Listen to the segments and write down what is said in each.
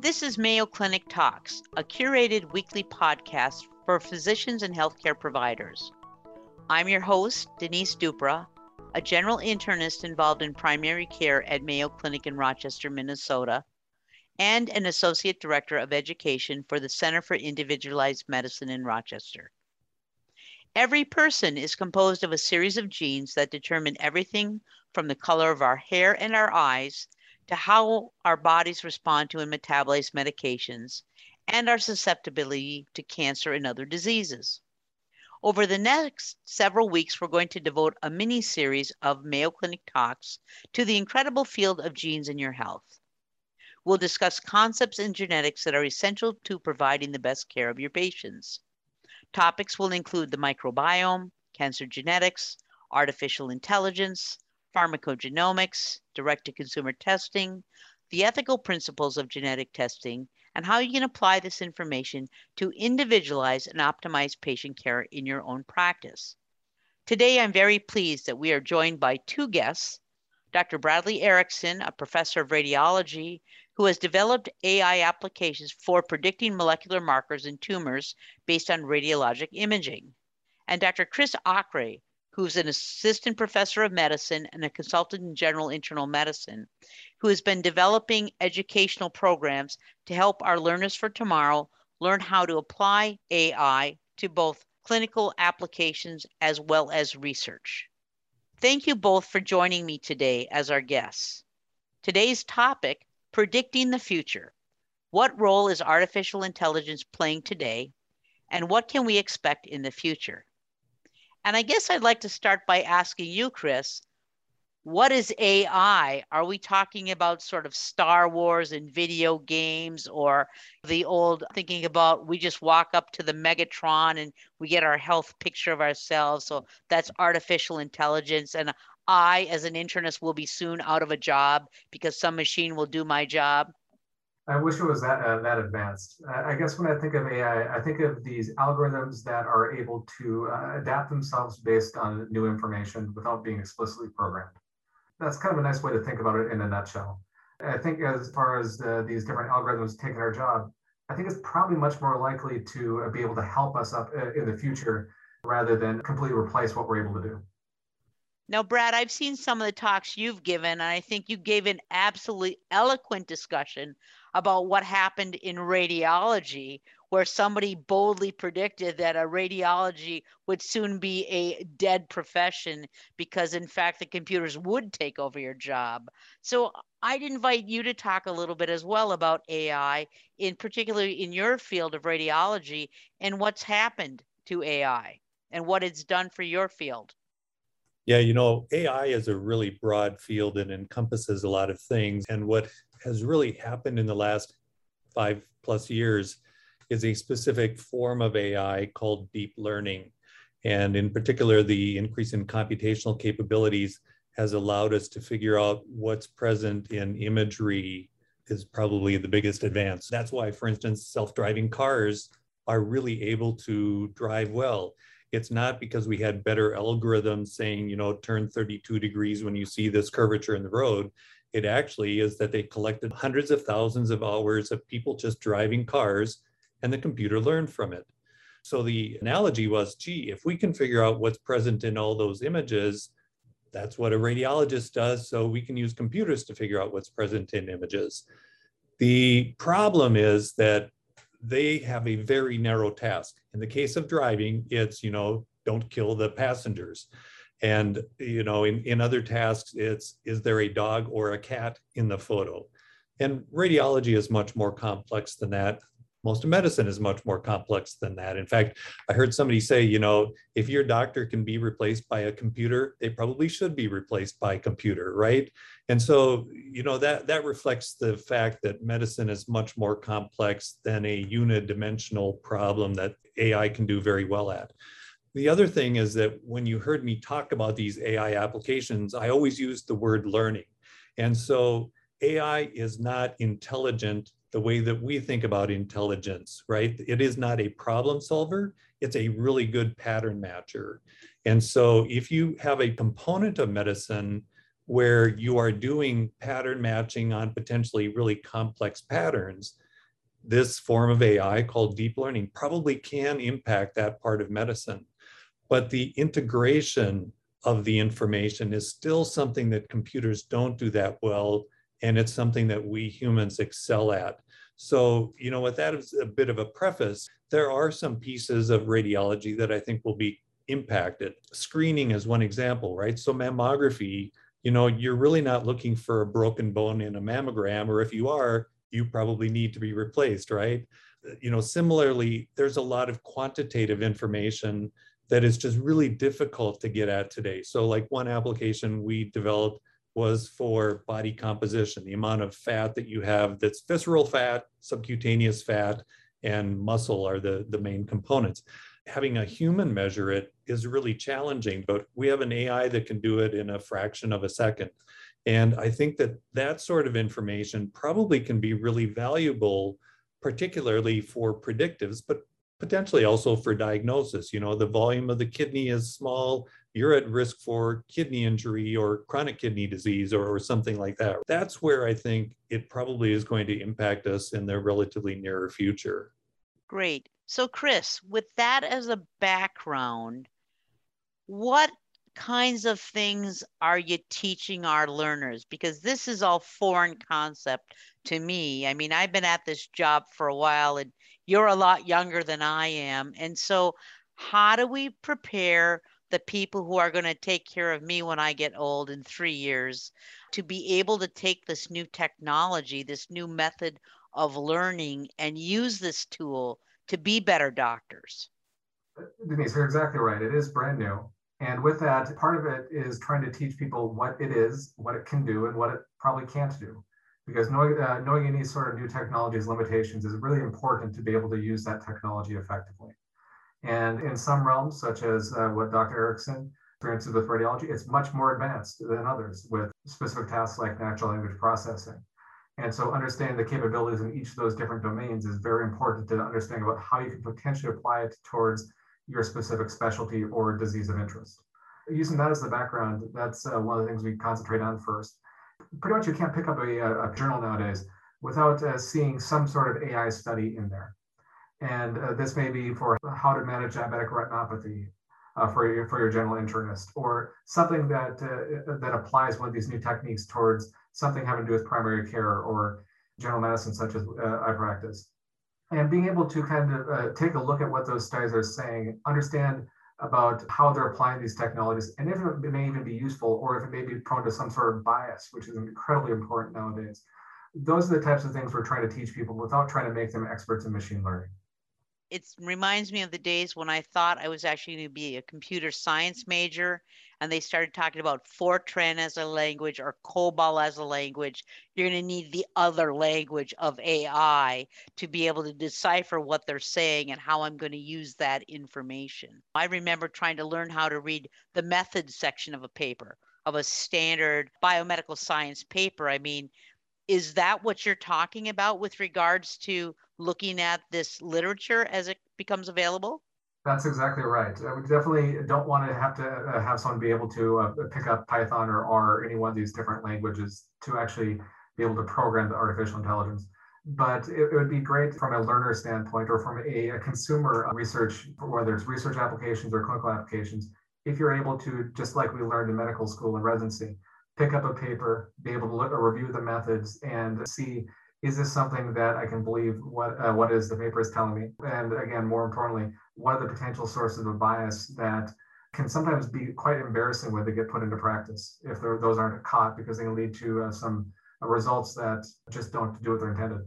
This is Mayo Clinic Talks, a curated weekly podcast for physicians and healthcare providers. I'm your host, Denise Dupras, a general internist involved in primary care at Mayo Clinic in Rochester, Minnesota, and an associate director of education for the Center for Individualized Medicine in Rochester. Every person is composed of a series of genes that determine everything from the color of our hair and our eyes to how our bodies respond to and metabolize medications and our susceptibility to cancer and other diseases. Over the next several weeks, we're going to devote a mini series of Mayo Clinic talks to the incredible field of genes in your health. We'll discuss concepts in genetics that are essential to providing the best care of your patients. Topics will include the microbiome, cancer genetics, artificial intelligence, pharmacogenomics, direct to consumer testing, the ethical principles of genetic testing, and how you can apply this information to individualize and optimize patient care in your own practice. Today, I'm very pleased that we are joined by two guests Dr. Bradley Erickson, a professor of radiology who has developed AI applications for predicting molecular markers in tumors based on radiologic imaging, and Dr. Chris Aakre, who's an assistant professor of medicine and a consultant in general internal medicine, who has been developing educational programs to help our learners for tomorrow learn how to apply AI to both clinical applications as well as research. Thank you both for joining me today as our guests. Today's topic predicting the future. What role is artificial intelligence playing today, and what can we expect in the future? And I guess I'd like to start by asking you, Chris, what is AI? Are we talking about sort of Star Wars and video games or the old thinking about we just walk up to the Megatron and we get our health picture of ourselves? So that's artificial intelligence. And I, as an internist, will be soon out of a job because some machine will do my job. I wish it was that uh, that advanced. I guess when I think of AI, I think of these algorithms that are able to uh, adapt themselves based on new information without being explicitly programmed. That's kind of a nice way to think about it in a nutshell. I think as far as the, these different algorithms taking our job, I think it's probably much more likely to uh, be able to help us up uh, in the future rather than completely replace what we're able to do. Now, Brad, I've seen some of the talks you've given, and I think you gave an absolutely eloquent discussion about what happened in radiology, where somebody boldly predicted that a radiology would soon be a dead profession because, in fact, the computers would take over your job. So, I'd invite you to talk a little bit as well about AI, in particularly in your field of radiology, and what's happened to AI and what it's done for your field. Yeah, you know, AI is a really broad field and encompasses a lot of things. And what has really happened in the last five plus years is a specific form of AI called deep learning. And in particular, the increase in computational capabilities has allowed us to figure out what's present in imagery is probably the biggest advance. That's why, for instance, self driving cars are really able to drive well. It's not because we had better algorithms saying, you know, turn 32 degrees when you see this curvature in the road. It actually is that they collected hundreds of thousands of hours of people just driving cars and the computer learned from it. So the analogy was, gee, if we can figure out what's present in all those images, that's what a radiologist does. So we can use computers to figure out what's present in images. The problem is that they have a very narrow task. In the case of driving, it's, you know, don't kill the passengers. And, you know, in, in other tasks, it's, is there a dog or a cat in the photo? And radiology is much more complex than that most of medicine is much more complex than that. In fact, I heard somebody say, you know, if your doctor can be replaced by a computer, they probably should be replaced by a computer, right? And so, you know, that that reflects the fact that medicine is much more complex than a unidimensional problem that AI can do very well at. The other thing is that when you heard me talk about these AI applications, I always use the word learning. And so AI is not intelligent the way that we think about intelligence, right? It is not a problem solver, it's a really good pattern matcher. And so if you have a component of medicine where you are doing pattern matching on potentially really complex patterns, this form of AI called deep learning probably can impact that part of medicine. But the integration of the information is still something that computers don't do that well. And it's something that we humans excel at. So, you know, with that as a bit of a preface, there are some pieces of radiology that I think will be impacted. Screening is one example, right? So, mammography, you know, you're really not looking for a broken bone in a mammogram, or if you are, you probably need to be replaced, right? You know, similarly, there's a lot of quantitative information that is just really difficult to get at today. So, like one application we developed was for body composition, the amount of fat that you have that's visceral fat, subcutaneous fat, and muscle are the, the main components. Having a human measure it is really challenging, but we have an AI that can do it in a fraction of a second. And I think that that sort of information probably can be really valuable, particularly for predictives, but potentially also for diagnosis. You know, the volume of the kidney is small, you're at risk for kidney injury or chronic kidney disease or, or, something like that. That's where I think it probably is going to impact us in the relatively nearer future. Great. So, Chris, with that as a background, what kinds of things are you teaching our learners? Because this is all foreign concept to me. I mean, I've been at this job for a while and you're a lot younger than I am. And so, how do we prepare the people who are going to take care of me when I get old in three years to be able to take this new technology, this new method of learning, and use this tool to be better doctors. Denise, you're exactly right. It is brand new. And with that, part of it is trying to teach people what it is, what it can do, and what it probably can't do. Because knowing, uh, knowing any sort of new technology's limitations is really important to be able to use that technology effectively. And in some realms, such as uh, what Dr. Erickson experiences with radiology, it's much more advanced than others with specific tasks like natural language processing. And so understanding the capabilities in each of those different domains is very important to understand about how you can potentially apply it towards your specific specialty or disease of interest. Using that as the background, that's uh, one of the things we concentrate on first. Pretty much you can't pick up a, a journal nowadays without uh, seeing some sort of AI study in there. And uh, this may be for how to manage diabetic retinopathy uh, for, your, for your general internist, or something that, uh, that applies one of these new techniques towards something having to do with primary care or general medicine, such as uh, I practice. And being able to kind of uh, take a look at what those studies are saying, understand about how they're applying these technologies, and if it may even be useful, or if it may be prone to some sort of bias, which is incredibly important nowadays. Those are the types of things we're trying to teach people without trying to make them experts in machine learning it reminds me of the days when I thought I was actually going to be a computer science major and they started talking about Fortran as a language or COBOL as a language. You're going to need the other language of AI to be able to decipher what they're saying and how I'm going to use that information. I remember trying to learn how to read the methods section of a paper, of a standard biomedical science paper. I mean, is that what you're talking about with regards to looking at this literature as it becomes available? That's exactly right. Uh, we definitely don't want to have to uh, have someone be able to uh, pick up Python or R or any one of these different languages to actually be able to program the artificial intelligence. But it, it would be great from a learner standpoint or from a, a consumer research, whether it's research applications or clinical applications, if you're able to, just like we learned in medical school and residency, pick up a paper, be able to look or review the methods and see is this something that I can believe what uh, what is the paper is telling me? And again, more importantly, what are the potential sources of bias that can sometimes be quite embarrassing when they get put into practice if those aren't caught because they can lead to uh, some results that just don't do what they're intended.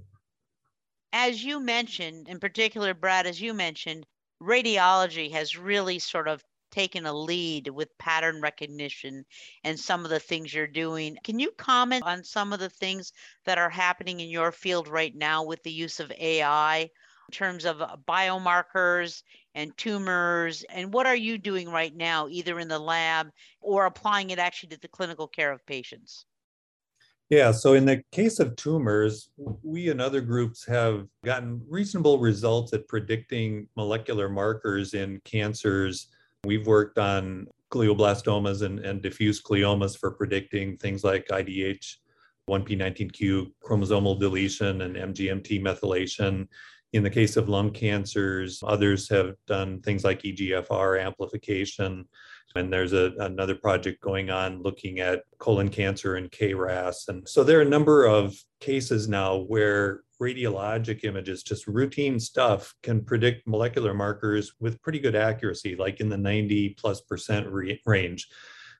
As you mentioned, in particular, Brad, as you mentioned, radiology has really sort of taken a lead with pattern recognition and some of the things you're doing. Can you comment on some of the things that are happening in your field right now with the use of AI in terms of uh, biomarkers and tumors? And what are you doing right now, either in the lab or applying it actually to the clinical care of patients? Yeah, so in the case of tumors, we and other groups have gotten reasonable results at predicting molecular markers in cancers We've worked on glioblastomas and, and diffuse gliomas for predicting things like IDH, 1p19q chromosomal deletion and MGMT methylation. In the case of lung cancers, others have done things like EGFR amplification. And there's a, another project going on looking at colon cancer and KRAS. And so there are a number of cases now where radiologic images, just routine stuff, can predict molecular markers with pretty good accuracy, like in the 90 plus percent re- range.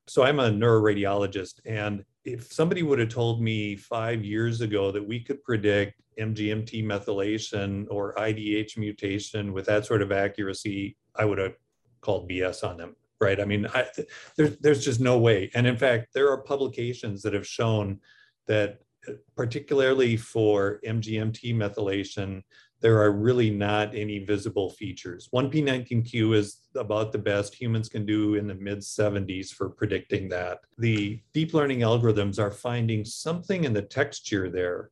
So I'm a neuroradiologist, and if somebody would have told me five years ago that we could predict MGMT methylation or IDH mutation with that sort of accuracy, I would have called BS on them, right? I mean, I, there, there's just no way. And in fact, there are publications that have shown that, particularly for MGMT methylation, there are really not any visible features. 1P19Q is about the best humans can do in the mid 70s for predicting that. The deep learning algorithms are finding something in the texture there.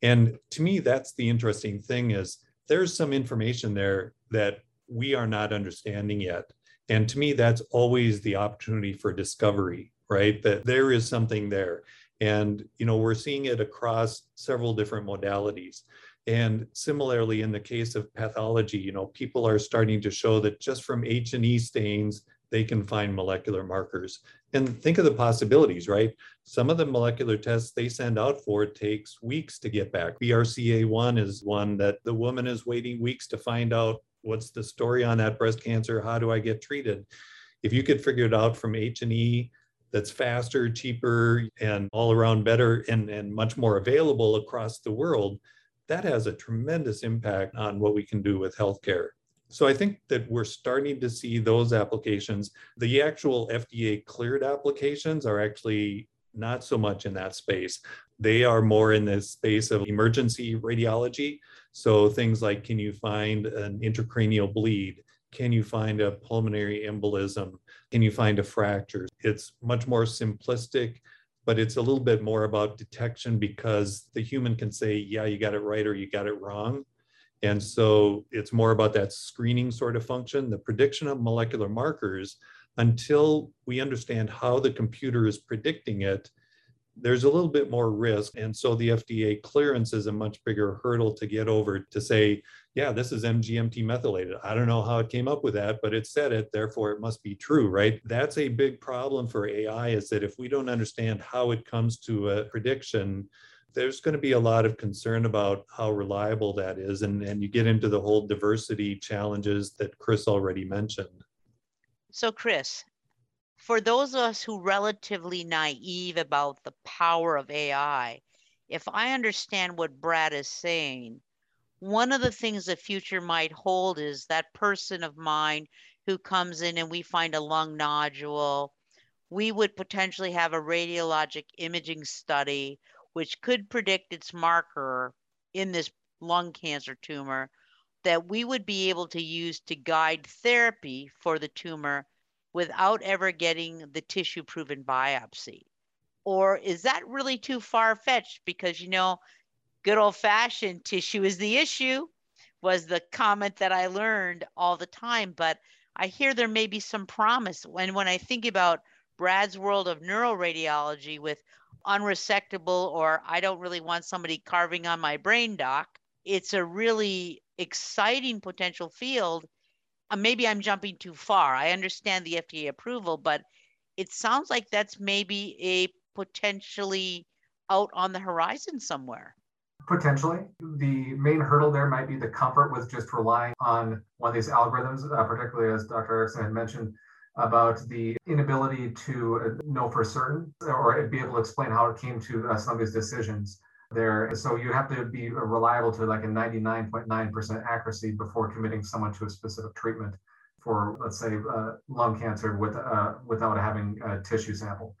And to me, that's the interesting thing is there's some information there that we are not understanding yet. And to me, that's always the opportunity for discovery, right? That there is something there. And, you know, we're seeing it across several different modalities. And similarly, in the case of pathology, you know, people are starting to show that just from H and E stains, they can find molecular markers. And think of the possibilities, right? Some of the molecular tests they send out for takes weeks to get back. BRCA1 is one that the woman is waiting weeks to find out what's the story on that breast cancer, how do I get treated? If you could figure it out from H and E, that's faster, cheaper, and all around better and, and much more available across the world, that has a tremendous impact on what we can do with healthcare. So I think that we're starting to see those applications. The actual FDA cleared applications are actually not so much in that space. They are more in the space of emergency radiology. So things like can you find an intracranial bleed? Can you find a pulmonary embolism? Can you find a fracture? It's much more simplistic but it's a little bit more about detection because the human can say, yeah, you got it right or you got it wrong. And so it's more about that screening sort of function, the prediction of molecular markers. Until we understand how the computer is predicting it, there's a little bit more risk. And so the FDA clearance is a much bigger hurdle to get over to say, yeah, this is MGMT methylated. I don't know how it came up with that, but it said it, therefore it must be true, right? That's a big problem for AI is that if we don't understand how it comes to a prediction, there's going to be a lot of concern about how reliable that is. And, and you get into the whole diversity challenges that Chris already mentioned. So, Chris, for those of us who relatively naive about the power of AI, if I understand what Brad is saying, one of the things the future might hold is that person of mine who comes in and we find a lung nodule. We would potentially have a radiologic imaging study which could predict its marker in this lung cancer tumor that we would be able to use to guide therapy for the tumor without ever getting the tissue proven biopsy? Or is that really too far fetched? Because, you know, good old fashioned tissue is the issue, was the comment that I learned all the time. But I hear there may be some promise. When, when I think about Brad's world of neuroradiology with unresectable or I don't really want somebody carving on my brain doc. It's a really exciting potential field. Uh, maybe I'm jumping too far. I understand the FDA approval, but it sounds like that's maybe a potentially out on the horizon somewhere. Potentially. The main hurdle there might be the comfort with just relying on one of these algorithms, uh, particularly as Dr. Erickson had mentioned, about the inability to know for certain or be able to explain how it came to uh, some of these decisions there. So you have to be reliable to like a 99.9% accuracy before committing someone to a specific treatment for, let's say, uh, lung cancer with, uh, without having a tissue sample.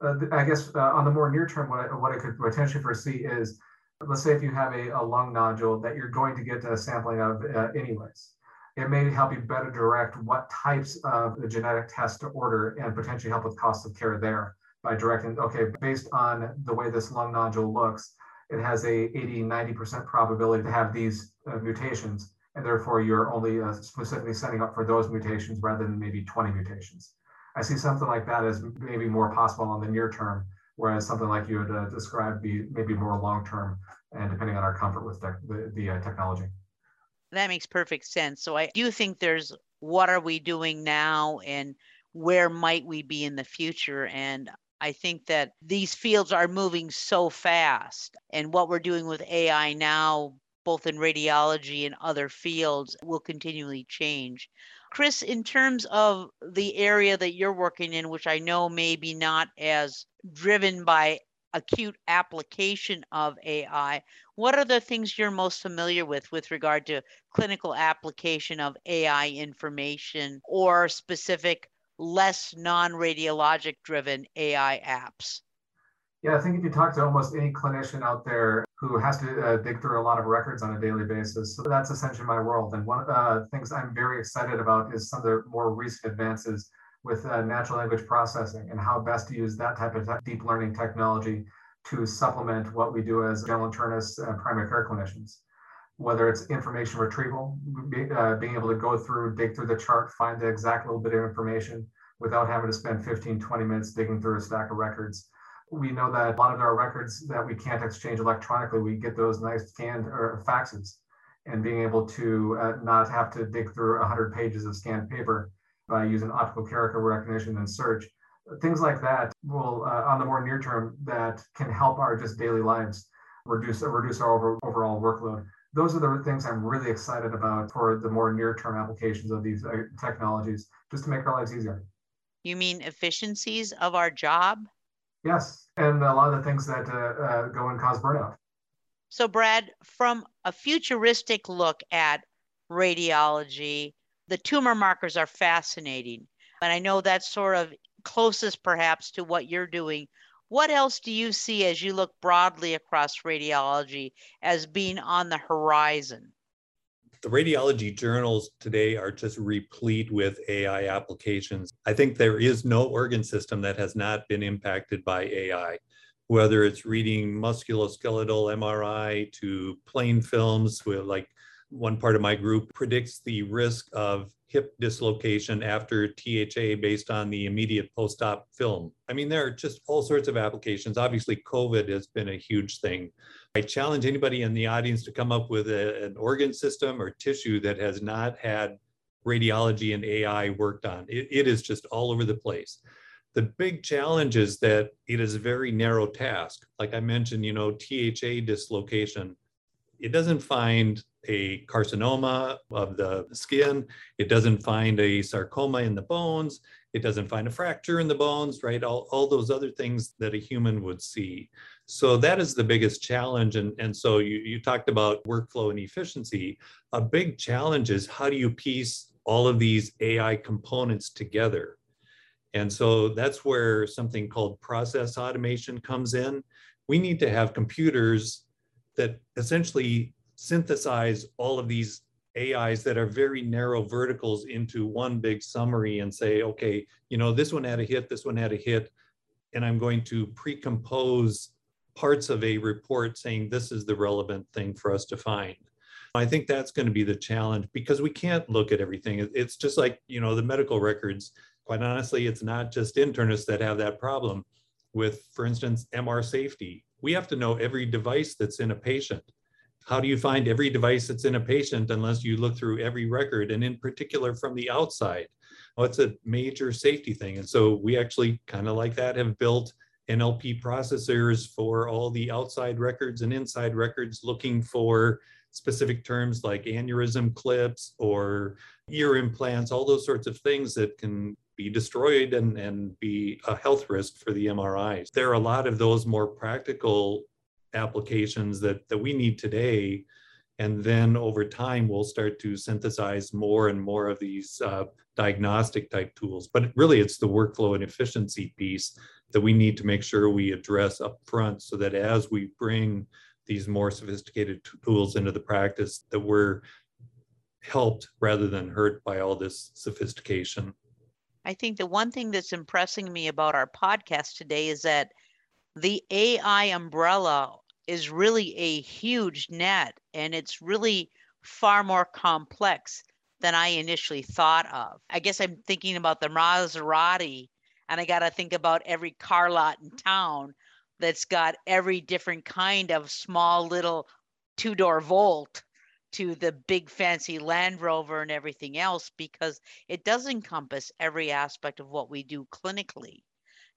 Uh, I guess uh, on the more near term, what I, what I could potentially foresee is, let's say if you have a, a lung nodule that you're going to get a sampling of anyways it may help you better direct what types of the genetic tests to order and potentially help with cost of care there by directing, okay, based on the way this lung nodule looks, it has a 80, 90% probability to have these uh, mutations. And therefore you're only uh, specifically setting up for those mutations rather than maybe 20 mutations. I see something like that as maybe more possible in the near term, whereas something like you had uh, described be maybe more long term and depending on our comfort with the, the, uh, technology. That makes perfect sense. So I do think there's what are we doing now and where might we be in the future? And I think that these fields are moving so fast. And what we're doing with AI now, both in radiology and other fields, will continually change. Chris, in terms of the area that you're working in, which I know may be not as driven by acute application of AI, what are the things you're most familiar with with regard to clinical application of AI information or specific less non-radiologic driven AI apps? Yeah, I think if you talk to almost any clinician out there who has to uh, dig through a lot of records on a daily basis, so that's essentially my world. And one of the things I'm very excited about is some of the more recent advances with uh, natural language processing and how best to use that type of deep learning technology to supplement what we do as general internists and primary care clinicians. Whether it's information retrieval, be, uh, being able to go through, dig through the chart, find the exact little bit of information without having to spend 15, 20 minutes digging through a stack of records. We know that a lot of our records that we can't exchange electronically, we get those nice scanned or faxes. And being able to uh, not have to dig through 100 pages of scanned paper by using optical character recognition and search. Things like that will uh, on the more near term that can help our just daily lives reduce reduce our over, overall workload. Those are the things i'm really excited about for the more near term applications of these uh, technologies just to make our lives easier. You mean efficiencies of our job? Yes and a lot of the things that uh, uh go and cause burnout so brad from a futuristic look at radiology the tumor markers are fascinating and i know that's sort of closest perhaps to what you're doing. What else do you see as you look broadly across radiology as being on the horizon? The radiology journals today are just replete with AI applications. I think there is no organ system that has not been impacted by AI, whether it's reading musculoskeletal MRI to plain films with like one part of my group predicts the risk of hip dislocation after THA based on the immediate post-op film. I mean, there are just all sorts of applications. Obviously, COVID has been a huge thing. I challenge anybody in the audience to come up with a, an organ system or tissue that has not had radiology and AI worked on. It, it is just all over the place. The big challenge is that it is a very narrow task. Like I mentioned, you know, THA dislocation. It doesn't find a carcinoma of the skin. It doesn't find a sarcoma in the bones. It doesn't find a fracture in the bones, right? All, all those other things that a human would see. So that is the biggest challenge. And, and so you, you talked about workflow and efficiency. A big challenge is how do you piece all of these AI components together? And so that's where something called process automation comes in. We need to have computers that essentially synthesize all of these AIs that are very narrow verticals into one big summary and say, okay, you know, this one had a hit, this one had a hit, and I'm going to pre-compose parts of a report saying this is the relevant thing for us to find. I think that's going to be the challenge because we can't look at everything. It's just like, you know, the medical records. Quite honestly, it's not just internists that have that problem with, for instance, MR safety. We have to know every device that's in a patient how do you find every device that's in a patient unless you look through every record and in particular from the outside? Well, a major safety thing. And so we actually kind of like that have built NLP processors for all the outside records and inside records looking for specific terms like aneurysm clips or ear implants, all those sorts of things that can be destroyed and, and be a health risk for the MRIs. There are a lot of those more practical applications that, that we need today. And then over time, we'll start to synthesize more and more of these uh, diagnostic type tools. But really, it's the workflow and efficiency piece that we need to make sure we address up front so that as we bring these more sophisticated tools into the practice, that we're helped rather than hurt by all this sophistication. I think the one thing that's impressing me about our podcast today is that the AI umbrella is really a huge net and it's really far more complex than I initially thought of. I guess I'm thinking about the Maserati, and I got to think about every car lot in town that's got every different kind of small little two door Volt to the big fancy Land Rover and everything else because it does encompass every aspect of what we do clinically.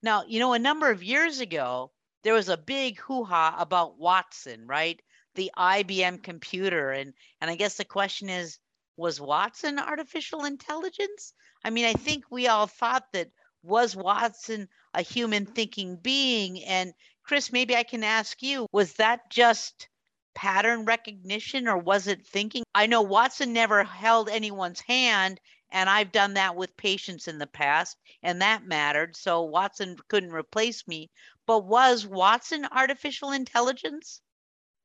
Now, you know, a number of years ago, there was a big hoo-ha about Watson, right? The IBM computer and and I guess the question is was Watson artificial intelligence? I mean, I think we all thought that was Watson a human thinking being and Chris, maybe I can ask you, was that just pattern recognition or was it thinking? I know Watson never held anyone's hand, and I've done that with patients in the past, and that mattered. So Watson couldn't replace me. But was Watson artificial intelligence?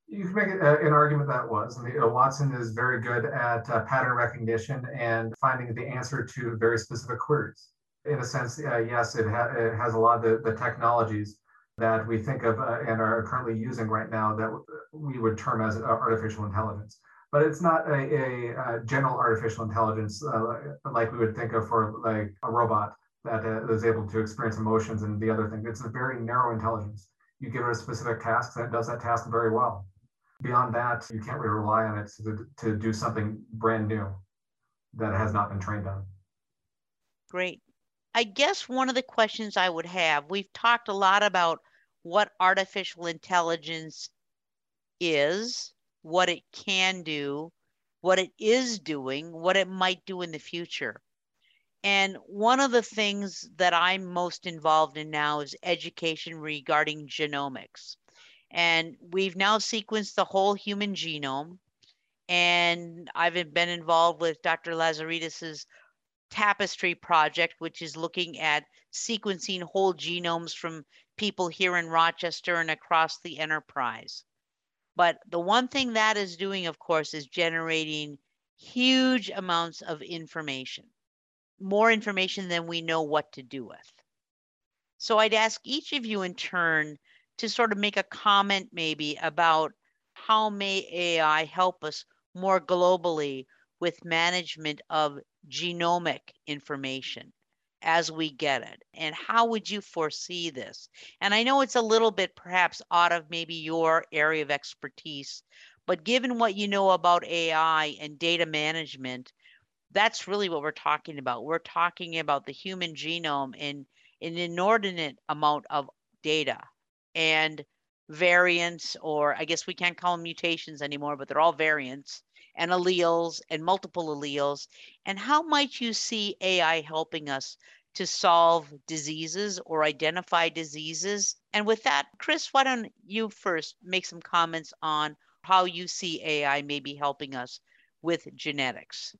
You can make uh, an argument that was. I mean, Watson is very good at uh, pattern recognition and finding the answer to very specific queries. In a sense, uh, yes, it, ha- it, has a lot of the, the technologies that we think of uh, and are currently using right now that we would term as artificial intelligence. But it's not a, a, a general artificial intelligence uh, like we would think of for like a robot that uh, is able to experience emotions and the other thing. It's a very narrow intelligence. You give it a specific task it does that task very well. Beyond that, you can't really rely on it to, to do something brand new that has not been trained on. Great. I guess one of the questions I would have we've talked a lot about what artificial intelligence is, what it can do, what it is doing, what it might do in the future. And one of the things that I'm most involved in now is education regarding genomics. And we've now sequenced the whole human genome. And I've been involved with Dr. Lazaridis's Tapestry project, which is looking at sequencing whole genomes from people here in Rochester and across the enterprise. But the one thing that is doing, of course, is generating huge amounts of information, more information than we know what to do with. So I'd ask each of you in turn to sort of make a comment maybe about how may AI help us more globally with management of genomic information as we get it? And how would you foresee this? And I know it's a little bit perhaps out of maybe your area of expertise, but given what you know about AI and data management, that's really what we're talking about. We're talking about the human genome and an inordinate amount of data and variants, or I guess we can't call them mutations anymore, but they're all variants and alleles and multiple alleles. And how might you see AI helping us to solve diseases or identify diseases? And with that, Chris, why don't you first make some comments on how you see AI maybe helping us with genetics?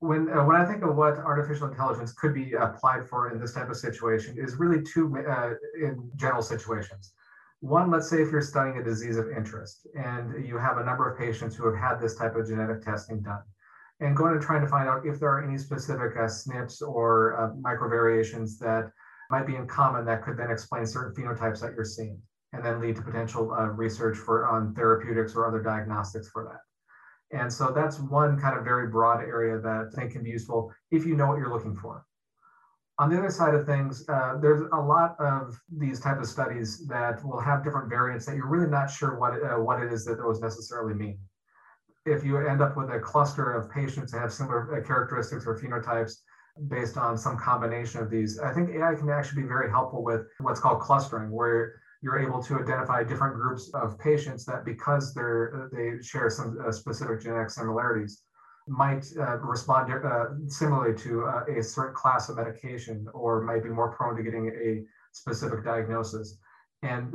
When, uh, when I think of what artificial intelligence could be applied for in this type of situation is really two uh, in general situations. One, let's say if you're studying a disease of interest and you have a number of patients who have had this type of genetic testing done, and going and trying to find out if there are any specific uh, SNPs or uh, microvariations that might be in common that could then explain certain phenotypes that you're seeing, and then lead to potential uh, research for on therapeutics or other diagnostics for that. And so that's one kind of very broad area that I think can be useful if you know what you're looking for. On the other side of things, uh, there's a lot of these type of studies that will have different variants that you're really not sure what, uh, what it is that those necessarily mean. If you end up with a cluster of patients that have similar uh, characteristics or phenotypes based on some combination of these, I think AI can actually be very helpful with what's called clustering, where you're able to identify different groups of patients that because they're they share some uh, specific genetic similarities, might uh, respond uh, similarly to uh, a certain class of medication or might be more prone to getting a specific diagnosis. And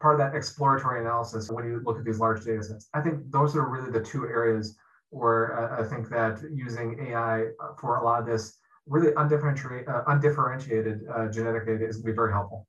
part of that exploratory analysis, when you look at these large data sets, I think those are really the two areas where uh, I think that using AI for a lot of this really undifferentiated, uh, undifferentiated genetic data is going to be very helpful.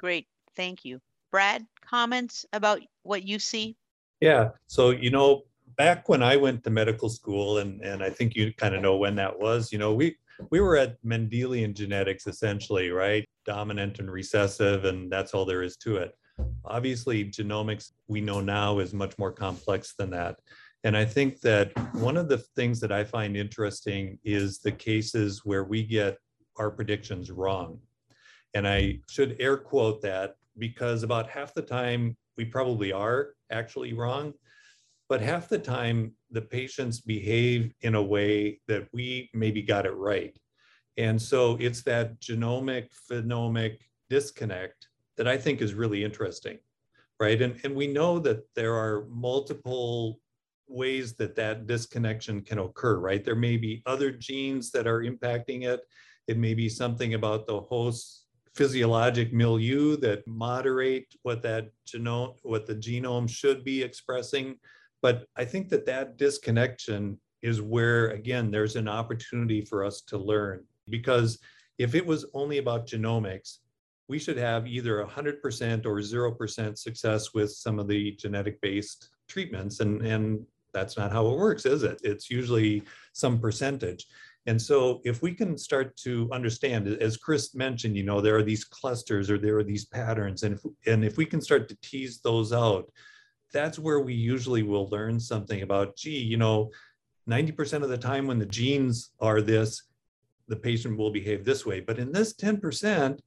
Great, thank you. Brad, comments about what you see? Yeah, so you know, back when I went to medical school, and, and I think you kind of know when that was, you know, we, we were at Mendelian genetics essentially, right? Dominant and recessive, and that's all there is to it. Obviously, genomics we know now is much more complex than that. And I think that one of the things that I find interesting is the cases where we get our predictions wrong. And I should air quote that because about half the time we probably are actually wrong, but half the time the patients behave in a way that we maybe got it right. And so it's that genomic phenomic disconnect that I think is really interesting, right? And, and we know that there are multiple ways that that disconnection can occur, right? There may be other genes that are impacting it. It may be something about the host physiologic milieu that moderate what that genome, what the genome should be expressing. But I think that that disconnection is where, again, there's an opportunity for us to learn. Because if it was only about genomics, we should have either 100% or 0% success with some of the genetic based treatments. And, and that's not how it works, is it? It's usually some percentage. And so if we can start to understand, as Chris mentioned, you know, there are these clusters or there are these patterns. And if, and if we can start to tease those out, that's where we usually will learn something about, gee, you know, 90% of the time when the genes are this, the patient will behave this way. But in this 10%,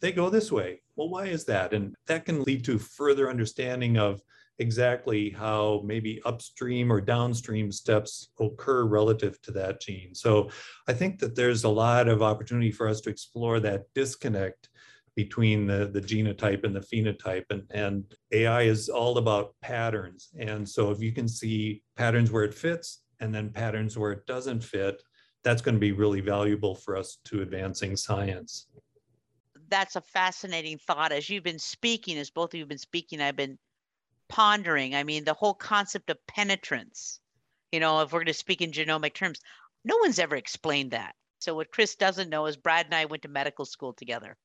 they go this way. Well, why is that? And that can lead to further understanding of exactly how maybe upstream or downstream steps occur relative to that gene. So I think that there's a lot of opportunity for us to explore that disconnect between the, the genotype and the phenotype. And, and AI is all about patterns. And so if you can see patterns where it fits and then patterns where it doesn't fit, that's going to be really valuable for us to advancing science. That's a fascinating thought. As you've been speaking, as both of you have been speaking, I've been pondering. I mean, the whole concept of penetrance, you know, if we're going to speak in genomic terms, no one's ever explained that. So, what Chris doesn't know is Brad and I went to medical school together.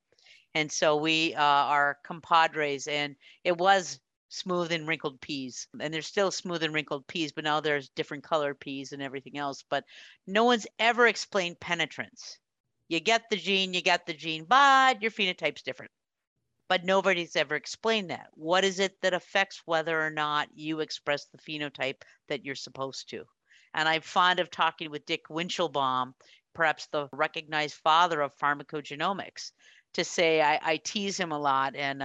And so we uh, are compadres, and it was smooth and wrinkled peas. And there's still smooth and wrinkled peas, but now there's different colored peas and everything else. But no one's ever explained penetrance. You get the gene, you get the gene, but your phenotype's different but nobody's ever explained that. What is it that affects whether or not you express the phenotype that you're supposed to? And I'm fond of talking with Dick Weinshilboum, perhaps the recognized father of pharmacogenomics, to say I, I tease him a lot and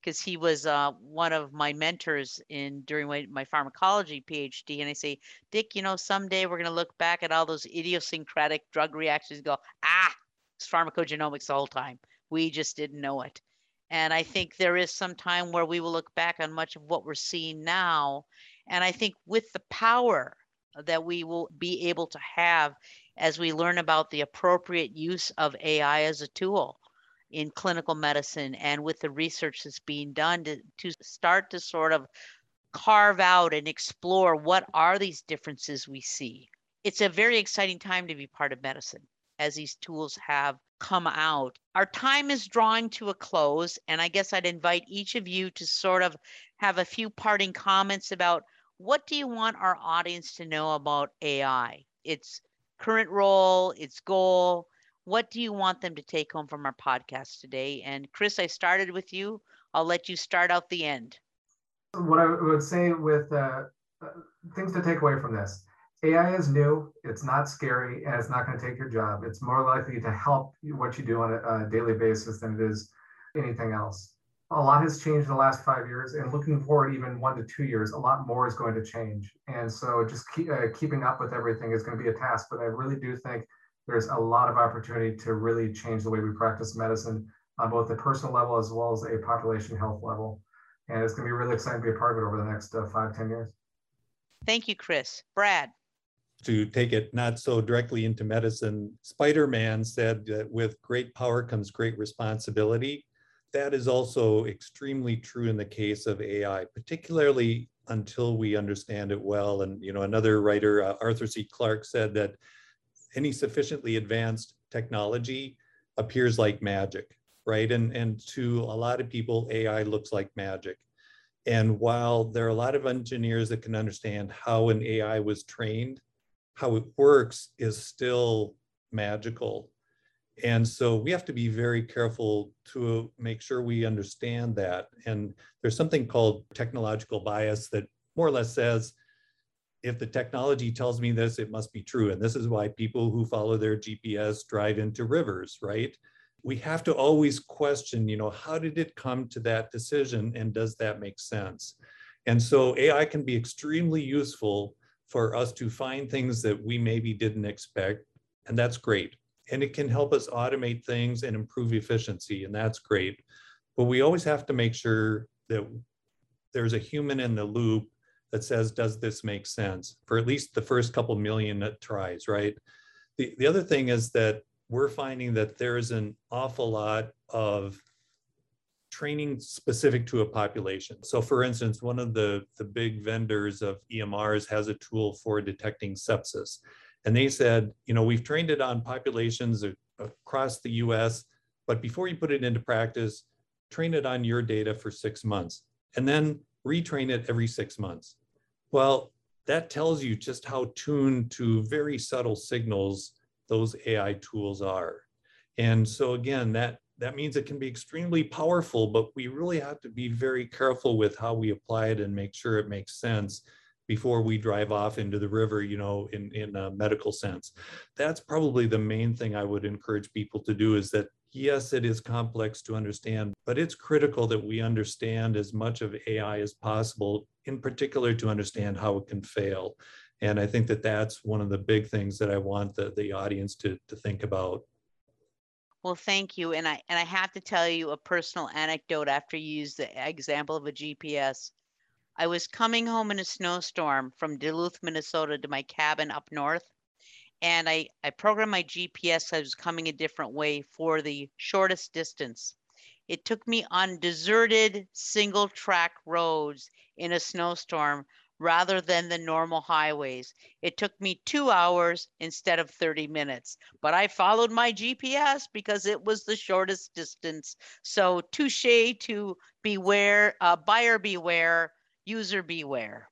because um, he was uh, one of my mentors in during my, my pharmacology PhD, and I say, Dick, you know, someday we're going to look back at all those idiosyncratic drug reactions and go, ah, it's pharmacogenomics the whole time. We just didn't know it. And I think there is some time where we will look back on much of what we're seeing now. And I think with the power that we will be able to have as we learn about the appropriate use of AI as a tool in clinical medicine and with the research that's being done to, to start to sort of carve out and explore what are these differences we see. It's a very exciting time to be part of medicine as these tools have come out. Our time is drawing to a close, and I guess I'd invite each of you to sort of have a few parting comments about what do you want our audience to know about AI? Its current role, its goal. What do you want them to take home from our podcast today? And Chris, I started with you. I'll let you start out the end. What I would say with uh, uh things to take away from this AI is new, it's not scary, and it's not going to take your job. It's more likely to help what you do on a, a, daily basis than it is anything else. A lot has changed in the last five years, and looking forward, even one to two years, a lot more is going to change. And so, just keep, uh, keeping up with everything is going to be a task. But I really do think there's a lot of opportunity to really change the way we practice medicine on both the personal level as well as a population health level. And it's going to be really exciting to be a part of it over the next uh, five, ten years. Thank you, Chris. Brad to take it not so directly into medicine, Spider Man said that with great power comes great responsibility. That is also extremely true in the case of AI, particularly until we understand it well. And you know, another writer, uh, Arthur C. Clarke, said that any sufficiently advanced technology appears like magic, right? And and to a lot of people, AI looks like magic. And while there are a lot of engineers that can understand how an AI was trained, how it works is still magical. And so we have to be very careful to make sure we understand that. And there's something called technological bias that more or less says if the technology tells me this, it must be true. And this is why people who follow their GPS drive into rivers, right? We have to always question, you know, how did it come to that decision and does that make sense? And so AI can be extremely useful for us to find things that we maybe didn't expect, and that's great. And it can help us automate things and improve efficiency, and that's great. But we always have to make sure that there's a human in the loop that says, does this make sense for at least the first couple million tries, right? The, the other thing is that we're finding that there is an awful lot of training specific to a population. So for instance, one of the, the big vendors of EMRs has a tool for detecting sepsis. And they said, you know, we've trained it on populations across the US, but before you put it into practice, train it on your data for six months and then retrain it every six months. Well, that tells you just how tuned to very subtle signals those AI tools are. And so again, that, that means it can be extremely powerful, but we really have to be very careful with how we apply it and make sure it makes sense before we drive off into the river, you know, in, in a medical sense. That's probably the main thing I would encourage people to do is that yes, it is complex to understand, but it's critical that we understand as much of AI as possible, in particular to understand how it can fail. And I think that that's one of the big things that I want the, the audience to, to think about. Well, thank you. And I and I have to tell you a personal anecdote after you use the example of a GPS. I was coming home in a snowstorm from Duluth, Minnesota to my cabin up north and I, I programmed my GPS. I was coming a different way for the shortest distance. It took me on deserted single track roads in a snowstorm rather than the normal highways. It took me two hours instead of 30 minutes, but I followed my GPS because it was the shortest distance. So touche to beware, uh, buyer beware, user beware.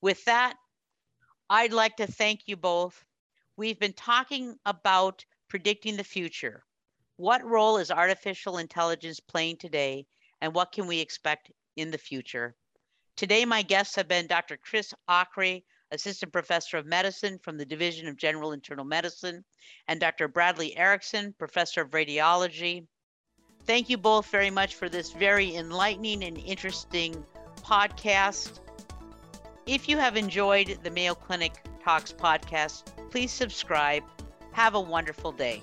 With that, I'd like to thank you both we've been talking about predicting the future. What role is artificial intelligence playing today, and what can we expect in the future? Today, my guests have been Dr. Chris Aakre, Assistant Professor of Medicine from the Division of General Internal Medicine, and Dr. Bradley Erickson, Professor of Radiology. Thank you both very much for this very enlightening and interesting podcast. If you have enjoyed the Mayo Clinic Talks podcast, Please subscribe. Have a wonderful day.